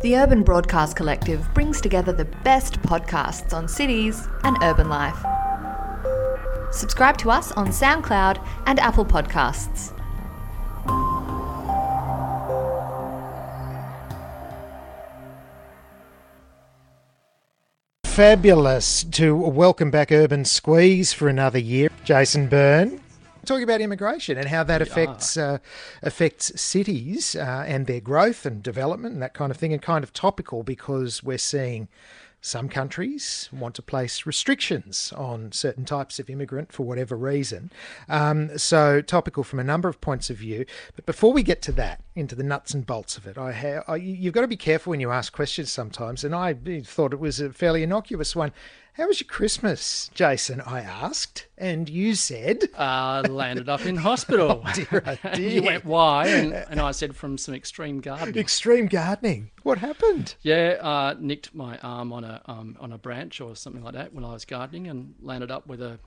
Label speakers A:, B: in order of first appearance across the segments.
A: The Urban Broadcast Collective brings together the best podcasts on cities and urban life. Subscribe to us on SoundCloud and Apple Podcasts.
B: Fabulous to welcome back Urban Squeeze for another year. Jason Byrne. Talking about immigration and how that affects uh, affects cities uh, and their growth and development and that kind of thing, and kind of topical because we're seeing some countries want to place restrictions on certain types of immigrant for whatever reason. Um, so topical from a number of points of view. But before we get to that, into the nuts and bolts of it, I have, I, you've got to be careful when you ask questions sometimes. And I thought it was a fairly innocuous one. How was your Christmas, Jason? I asked, and you said,
C: uh, landed up in hospital.
B: oh, dear, oh, dear.
C: you went, why? And, and, I said, from some extreme gardening.
B: Extreme gardening. What happened?
C: Yeah, uh, nicked my arm on a um, on a branch or something like that when I was gardening, and landed up with a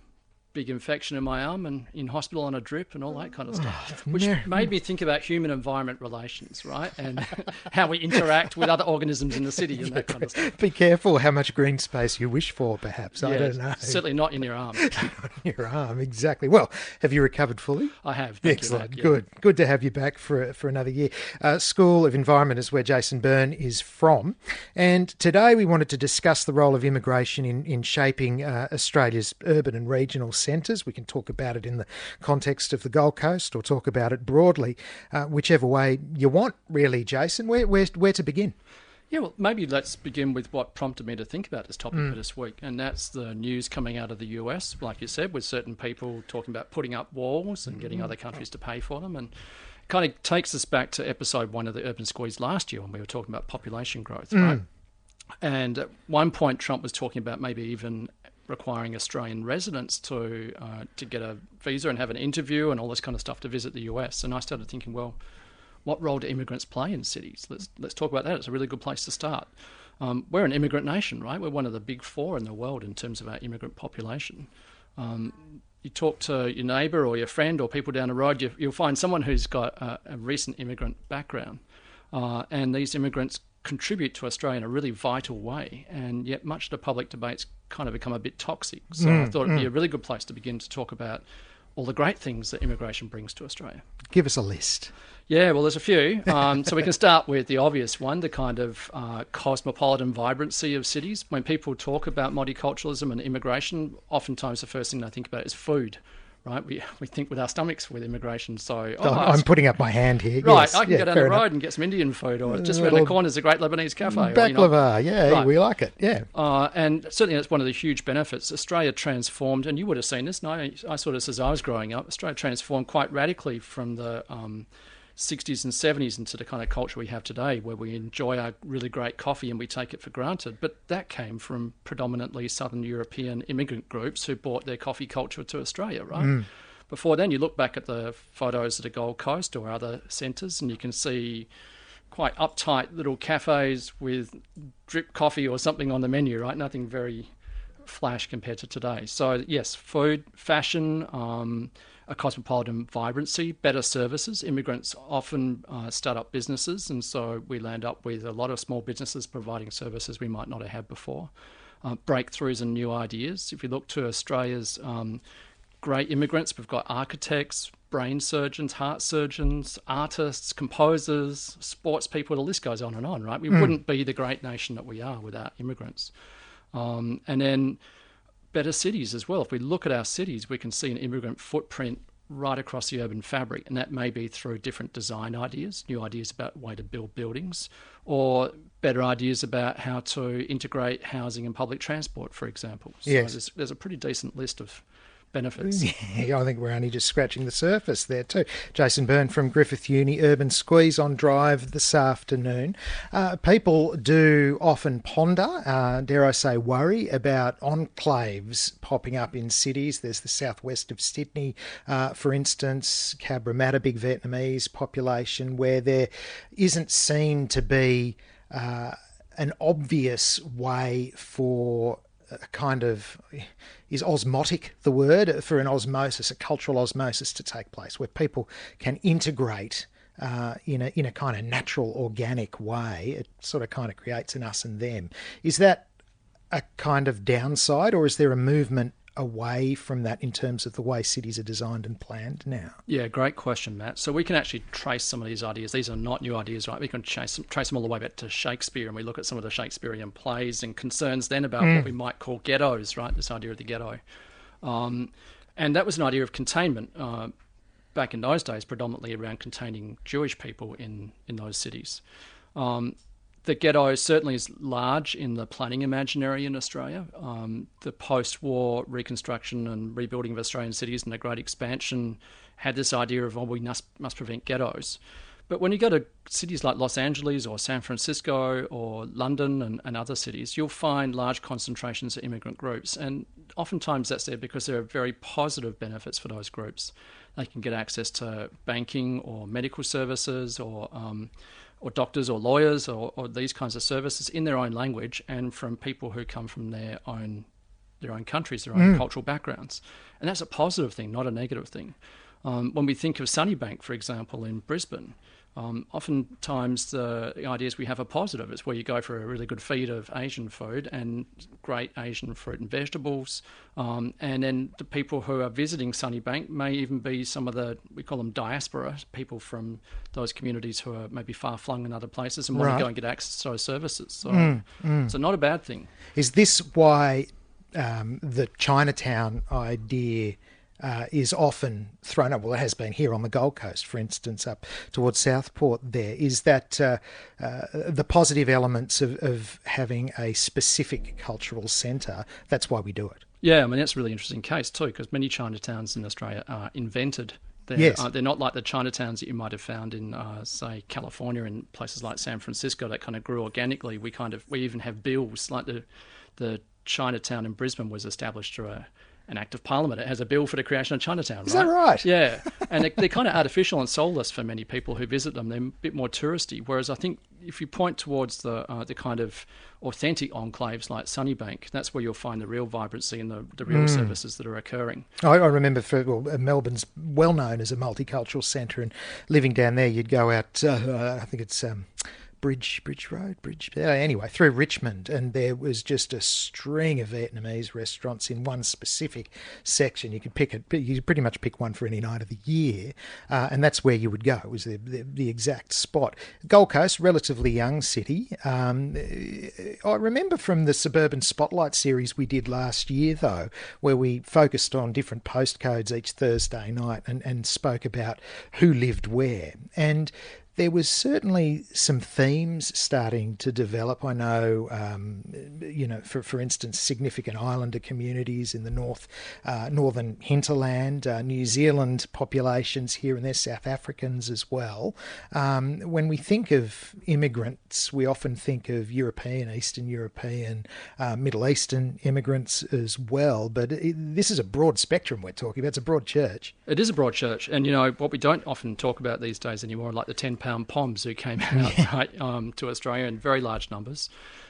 C: big infection in my arm and in hospital on a drip and all that kind of stuff, oh, which made me think about human environment relations, right? And how we interact with other organisms in the city and that kind of stuff.
B: Be careful how much green space you wish for, perhaps.
C: Yeah,
B: I don't know.
C: Certainly not in your arm.
B: your arm, exactly. Well, have you recovered fully?
C: I have.
B: Excellent.
C: Yeah.
B: Good. Good to have you back for, for another year. Uh, School of Environment is where Jason Byrne is from. And today we wanted to discuss the role of immigration in, in shaping uh, Australia's urban and regional centres. We can talk about it in the context of the Gold Coast or talk about it broadly, uh, whichever way you want, really, Jason. Where, where, where to begin?
C: Yeah, well, maybe let's begin with what prompted me to think about this topic mm. for this week, and that's the news coming out of the US, like you said, with certain people talking about putting up walls and getting mm. other countries to pay for them, and it kind of takes us back to episode one of the Urban Squeeze last year when we were talking about population growth, mm. right? And at one point, Trump was talking about maybe even requiring Australian residents to uh, to get a visa and have an interview and all this kind of stuff to visit the US. And I started thinking, well, what role do immigrants play in cities? Let's let's talk about that. It's a really good place to start. Um, we're an immigrant nation, right? We're one of the big four in the world in terms of our immigrant population. Um, you talk to your neighbour or your friend or people down the road, you, will find someone who's got a, a recent immigrant background, uh, and these immigrants contribute to Australia in a really vital way. And yet, much of the public debate's kind of become a bit toxic. So mm, I thought it'd mm. be a really good place to begin to talk about all the great things that immigration brings to Australia.
B: Give us a list.
C: Yeah, well, there's a few. Um, so we can start with the obvious one the kind of uh, cosmopolitan vibrancy of cities. When people talk about multiculturalism and immigration, oftentimes the first thing they think about is food right? We, we think with our stomachs with immigration. So
B: oh, I'm putting up my hand here.
C: Right,
B: yes.
C: I can
B: yeah,
C: go down the road
B: enough.
C: and get some Indian food, or just around the corner is a great Lebanese cafe.
B: Baklava,
C: or,
B: you know. yeah, right. we like it. Yeah,
C: uh, and certainly that's one of the huge benefits. Australia transformed, and you would have seen this. And I, I saw this as I was growing up. Australia transformed quite radically from the um, 60s and 70s into the kind of culture we have today, where we enjoy our really great coffee and we take it for granted. But that came from predominantly Southern European immigrant groups who brought their coffee culture to Australia, right? Mm. Before then, you look back at the photos of the Gold Coast or other centres, and you can see quite uptight little cafes with drip coffee or something on the menu, right? Nothing very flash compared to today. So, yes, food, fashion, um, a cosmopolitan vibrancy, better services. Immigrants often uh, start up businesses, and so we land up with a lot of small businesses providing services we might not have had before. Uh, breakthroughs and new ideas. If you look to Australia's um, great immigrants. We've got architects, brain surgeons, heart surgeons, artists, composers, sports people. The list goes on and on, right? We mm. wouldn't be the great nation that we are without immigrants. Um, and then better cities as well. If we look at our cities, we can see an immigrant footprint right across the urban fabric, and that may be through different design ideas, new ideas about way to build buildings, or better ideas about how to integrate housing and public transport, for example. So
B: yes.
C: there's, there's a pretty decent list of benefits.
B: Yeah, I think we're only just scratching the surface there too. Jason Byrne from Griffith Uni, Urban Squeeze on Drive this afternoon. Uh, people do often ponder, uh, dare I say, worry about enclaves popping up in cities. There's the southwest of Sydney, uh, for instance, Cabramatta, big Vietnamese population, where there isn't seen to be uh, an obvious way for a kind of is osmotic the word for an osmosis, a cultural osmosis to take place, where people can integrate uh, in a in a kind of natural, organic way. It sort of kind of creates an us and them. Is that a kind of downside, or is there a movement away from that in terms of the way cities are designed and planned now?
C: Yeah, great question, Matt. So we can actually trace some of these ideas. These are not new ideas, right? We can trace them, trace them all the way back to Shakespeare, and we look at some of the Shakespearean plays and concerns then about mm. what we might call ghettos, right? This idea of the ghetto. Um, and that was an idea of containment. Uh, back in those days, predominantly around containing Jewish people in, in those cities. Um, the ghetto certainly is large in the planning imaginary in Australia. Um, the post war reconstruction and rebuilding of Australian cities and the great expansion had this idea of, oh, we must, must prevent ghettos. But when you go to cities like Los Angeles or San Francisco or London and, and, other cities, you'll find large concentrations of immigrant groups. And oftentimes that's there because there are very positive benefits for those groups. They can get access to banking or medical services or um, or doctors or lawyers or, or, these kinds of services in their own language and from people who come from their own their own countries, their own mm. cultural backgrounds. And that's a positive thing, not a negative thing. Um, when we think of Sunnybank, for example, in Brisbane, um, oftentimes the ideas we have are positive. It's where you go for a really good feed of Asian food and great Asian fruit and vegetables. Um, and then the people who are visiting Sunnybank may even be some of the, we call them diaspora, people from those communities who are maybe far flung in other places and want right. to go and get access to those services. So, mm, mm. so not a bad thing.
B: Is this why um, the Chinatown idea? Uh, is often thrown up. Well, it has been here on the Gold Coast, for instance, up towards Southport. There is that uh, uh, the positive elements of, of having a specific cultural centre. That's why we do it.
C: Yeah, I mean that's a really interesting case too, because many Chinatowns in Australia are invented. They're,
B: yes.
C: Uh, they're not like the Chinatowns that you might have found in, uh, say, California and places like San Francisco that kind of grew organically. We kind of we even have bills like the the Chinatown in Brisbane was established through a an act of parliament. It has a bill for the creation of Chinatown.
B: Is right? that right?
C: Yeah, and they're, they're, kind of artificial and soulless for many people who visit them. They're a bit more touristy. Whereas I think if you point towards the uh, the kind of authentic enclaves like Sunnybank, that's where you'll find the real vibrancy and the, the real mm. services that are occurring.
B: I, I remember for, well, Melbourne's well known as a multicultural centre, and living down there, you'd go out. Uh, I think it's. Um, Bridge Bridge Road, Bridge. anyway, through Richmond, and there was just a string of Vietnamese restaurants in one specific section. You could pick it. You could pretty much pick one for any night of the year, uh, and that's where you would go. It was the, the, the exact spot. Gold Coast, relatively young city. Um, I remember from the Suburban Spotlight series we did last year, though, where we focused on different postcodes each Thursday night and, and spoke about who lived where. And there was certainly some themes starting to develop. I know, um, you know, for for instance, significant islander communities in the north, uh, northern hinterland, uh, New Zealand populations here and there, South Africans as well. Um, when we think of immigrants, we often think of European, Eastern European, uh, Middle Eastern immigrants as well. But it, this is a broad spectrum we're talking about. It's a broad church.
C: It is a broad church, and you know what we don't often talk about these days anymore, like the ten pound POMs who came out yeah. right, um, to Australia in very large numbers.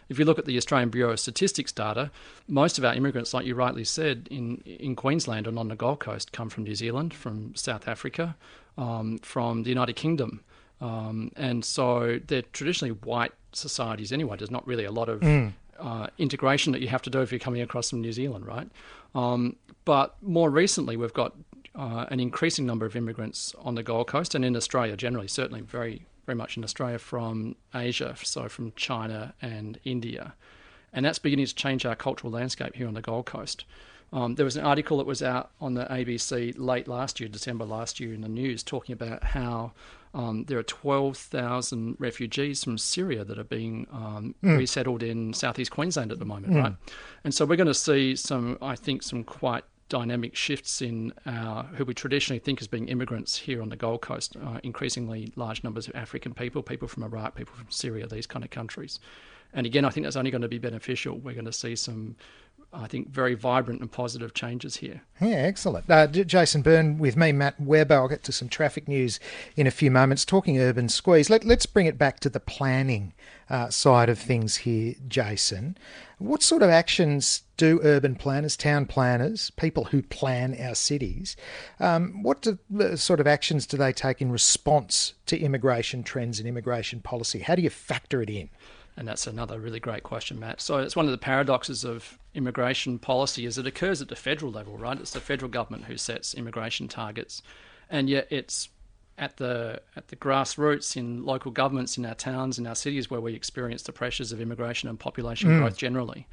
C: If you look at the Australian Bureau of Statistics data, most of our immigrants, like you rightly said, in, in Queensland and on the Gold Coast come from New Zealand, from South Africa, um, from the United Kingdom. Um, and so they're traditionally white societies anyway. There's not really a lot of mm. uh, integration that you have to do if you're coming across from New Zealand, right? Um, but more recently, we've got uh, an increasing number of immigrants on the Gold Coast and in Australia generally, certainly very, very much in Australia from Asia, so from China and India. And that's beginning to change our cultural landscape here on the Gold Coast. Um, there was an article that was out on the ABC late last year, December last year, in the news, talking about how um, there are 12,000 refugees from Syria that are being um, mm. resettled in southeast Queensland at the moment, mm. right? And so we're going to see some, I think, some quite dynamic shifts in our, who we traditionally think as being immigrants here on the Gold Coast, uh, increasingly large numbers of African people, people from Iraq, people from Syria, these kind of countries. And again, I think that's only going to be beneficial. We're going to see some I think, very vibrant and positive changes here.
B: Yeah, excellent. Uh, Jason Byrne with me, Matt Webber. I'll get to some traffic news in a few moments. Talking urban squeeze, Let, us bring it back to the planning uh, side of things here, Jason. What sort of actions do urban planners, town planners, people who plan our cities, um, what do, uh, sort of actions do they take in response to immigration trends and immigration policy? How do you factor it in?
C: And that's another really great question, Matt. So it's one of the paradoxes of immigration policy is it occurs at the federal level, right? It's the federal government who sets immigration targets, and yet it's at the at the grassroots in local governments in our towns in our cities where we experience the pressures of immigration and population mm. growth generally.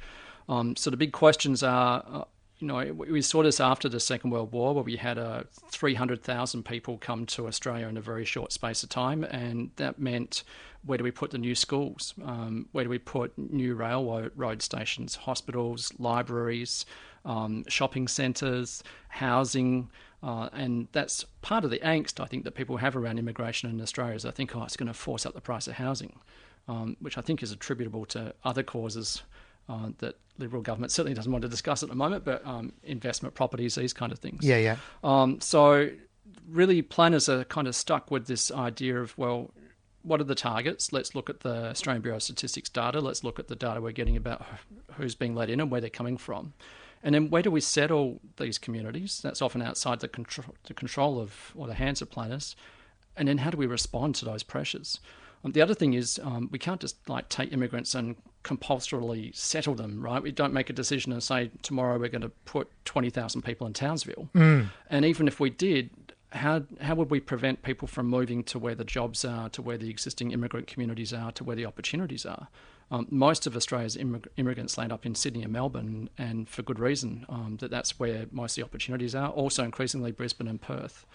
C: Um, so the big questions are, uh, you know, we saw this after the Second World War, where we had uh, 300,000 people come to Australia in a very short space of time, and that meant where do we put the new schools? Um, where do we put new railroad road stations, hospitals, libraries, um, shopping centres, housing? Uh, and that's part of the angst I think that people have around immigration in Australia is I think, oh, it's going to force up the price of housing, um, which I think is attributable to other causes uh, that Liberal government certainly doesn't want to discuss at the moment, but um, investment properties, these kind of things.
B: Yeah, yeah.
C: Um, so really, planners are kind of stuck with this idea of well, what are the targets? Let's look at the Australian Bureau of Statistics data. Let's look at the data we're getting about who's being let in and where they're coming from. And then where do we settle these communities? That's often outside the control, the control of or the hands of planners. And then how do we respond to those pressures? Um, the other thing is um, we can't just like take immigrants and compulsorily settle them, right? We don't make a decision and say tomorrow we're going to put twenty thousand people in Townsville. Mm. And even if we did, how how would we prevent people from moving to where the jobs are, to where the existing immigrant communities are, to where the opportunities are? Um, most of Australia's immig- immigrants land up in Sydney and Melbourne, and for good reason. Um, that that's where most of the opportunities are. Also, increasingly Brisbane and Perth.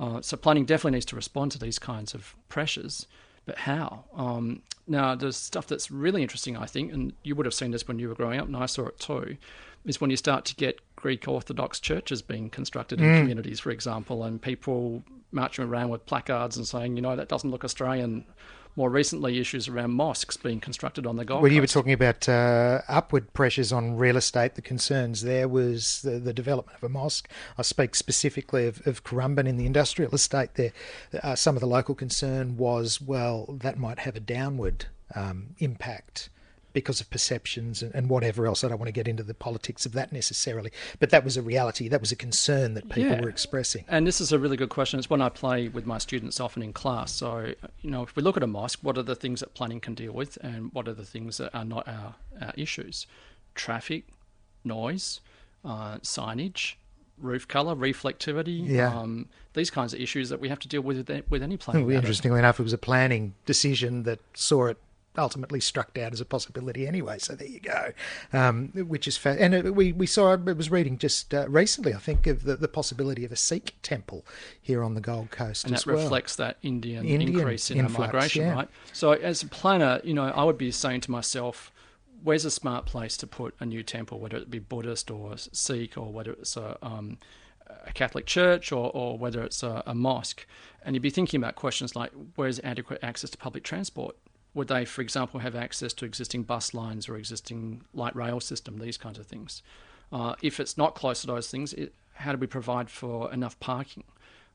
C: Uh, so planning definitely needs to respond to these kinds of pressures but how? Um, now, there's stuff that's really interesting, I think, and you would have seen this when you were growing up, and I saw it too, is when you start to get Greek Orthodox churches being constructed in mm. communities, for example, and people marching around with placards and saying, you know, that doesn't look Australian more recently issues around mosques being constructed on the Gold
B: Well,
C: you
B: were talking about uh, upward pressures on real estate. The concerns there was the, the development of a mosque. I speak specifically of, of Currumbin in the industrial estate there. Uh, some of the local concern was, well, that might have a downward um, impact because of perceptions and, and, whatever else. I don't want to get into the politics of that necessarily, but that was a reality. That was a concern that people
C: yeah.
B: were expressing.
C: And this is a really good question. It's one I play with my students often in class. So, you know, if we look at a mosque, what are the things that planning can deal with, and what are the things that are not our, our issues? Traffic, noise, uh, signage, roof color, reflectivity,
B: yeah.
C: Um, these kinds of issues that we have to deal with with any planning.
B: Interestingly enough, it was a planning decision that saw it ultimately struck down as a possibility anyway. So there you go, um, which is fa- and it, we we saw. I was reading just uh, recently, I think, of the, the possibility of a Sikh temple here on the Gold Coast,
C: and
B: that
C: well. reflects that Indian,
B: Indian
C: increase in
B: influx,
C: migration,
B: yeah.
C: right? So as a planner, you know, I would be saying to myself. Where's a smart place to put a new temple, whether it be Buddhist or Sikh, or whether it's a, um, a Catholic church, or, or whether it's a, a mosque? And you'd be thinking about questions like where's adequate access to public transport? Would they, for example, have access to existing bus lines or existing light rail system, these kinds of things? Uh, if it's not close to those things, it, how do we provide for enough parking?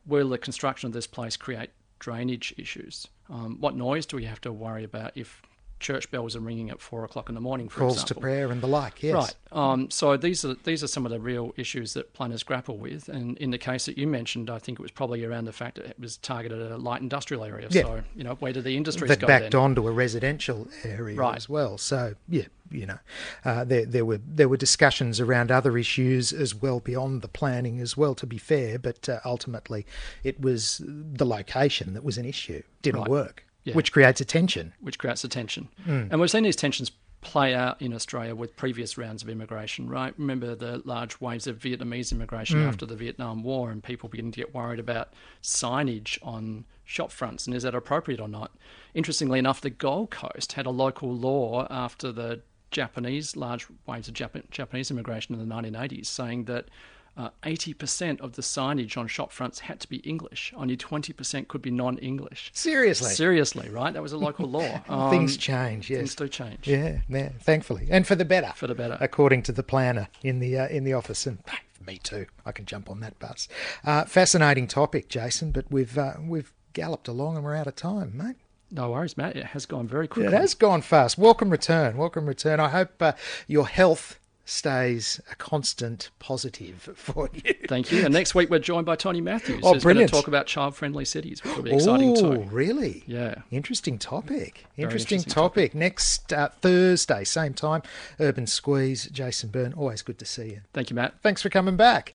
C: Will the construction of this place create drainage issues? Um, what noise do we have to worry about if church bells are ringing at four o'clock in the morning, for example.
B: calls
C: example.
B: to prayer and the like. Yes,
C: right. Um, so these are these are some of the real issues that planners grapple with. And in the case that you mentioned, I think it was probably around the fact that it was targeted at a light industrial area.
B: Yeah.
C: So you know, where do the industries
B: that
C: go?
B: backed
C: then?
B: onto a residential area
C: right.
B: as well. So yeah, you know, uh, there there were there were discussions around other issues as well beyond the planning as well. To be fair, but uh, ultimately, it was the location that was an issue. Didn't
C: right.
B: work
C: yeah.
B: which creates a tension.
C: Which creates a tension.
B: Mm.
C: And we've seen these tensions play out in Australia with previous rounds of immigration, right? Remember the large waves of Vietnamese immigration mm. after the Vietnam War, and people beginning to get worried about signage on shop fronts and is that appropriate or not? Interestingly enough, the Gold Coast had a local law after the Japanese large waves of Jap- Japanese immigration in the 1980s saying that uh, 80% of the signage on shop fronts had to be English. Only 20% could be non English.
B: Seriously?
C: Seriously, right? That was a local law. Um,
B: things change, yes.
C: Things do change.
B: Yeah, yeah, thankfully. And for the better.
C: For the better.
B: According to the planner in the, uh, in the office. And me too. I can jump on that bus. Uh, fascinating topic, Jason, but we've, uh, we've galloped along and we're out of time, mate.
C: No worries, Matt. It has gone very quickly.
B: It has gone fast. Welcome return. Welcome return. I hope uh, your health stays a constant positive for you.
C: Thank you. And next week we're joined by Tony Matthews,
B: Oh,
C: who's
B: brilliant.
C: going to talk about child-friendly cities, which will be exciting
B: Oh,
C: too.
B: really?
C: Yeah.
B: Interesting topic. Interesting,
C: interesting
B: topic. Next uh, Thursday, same time, Urban Squeeze, Jason Byrne. Always good to see you.
C: Thank you, Matt.
B: Thanks for coming back.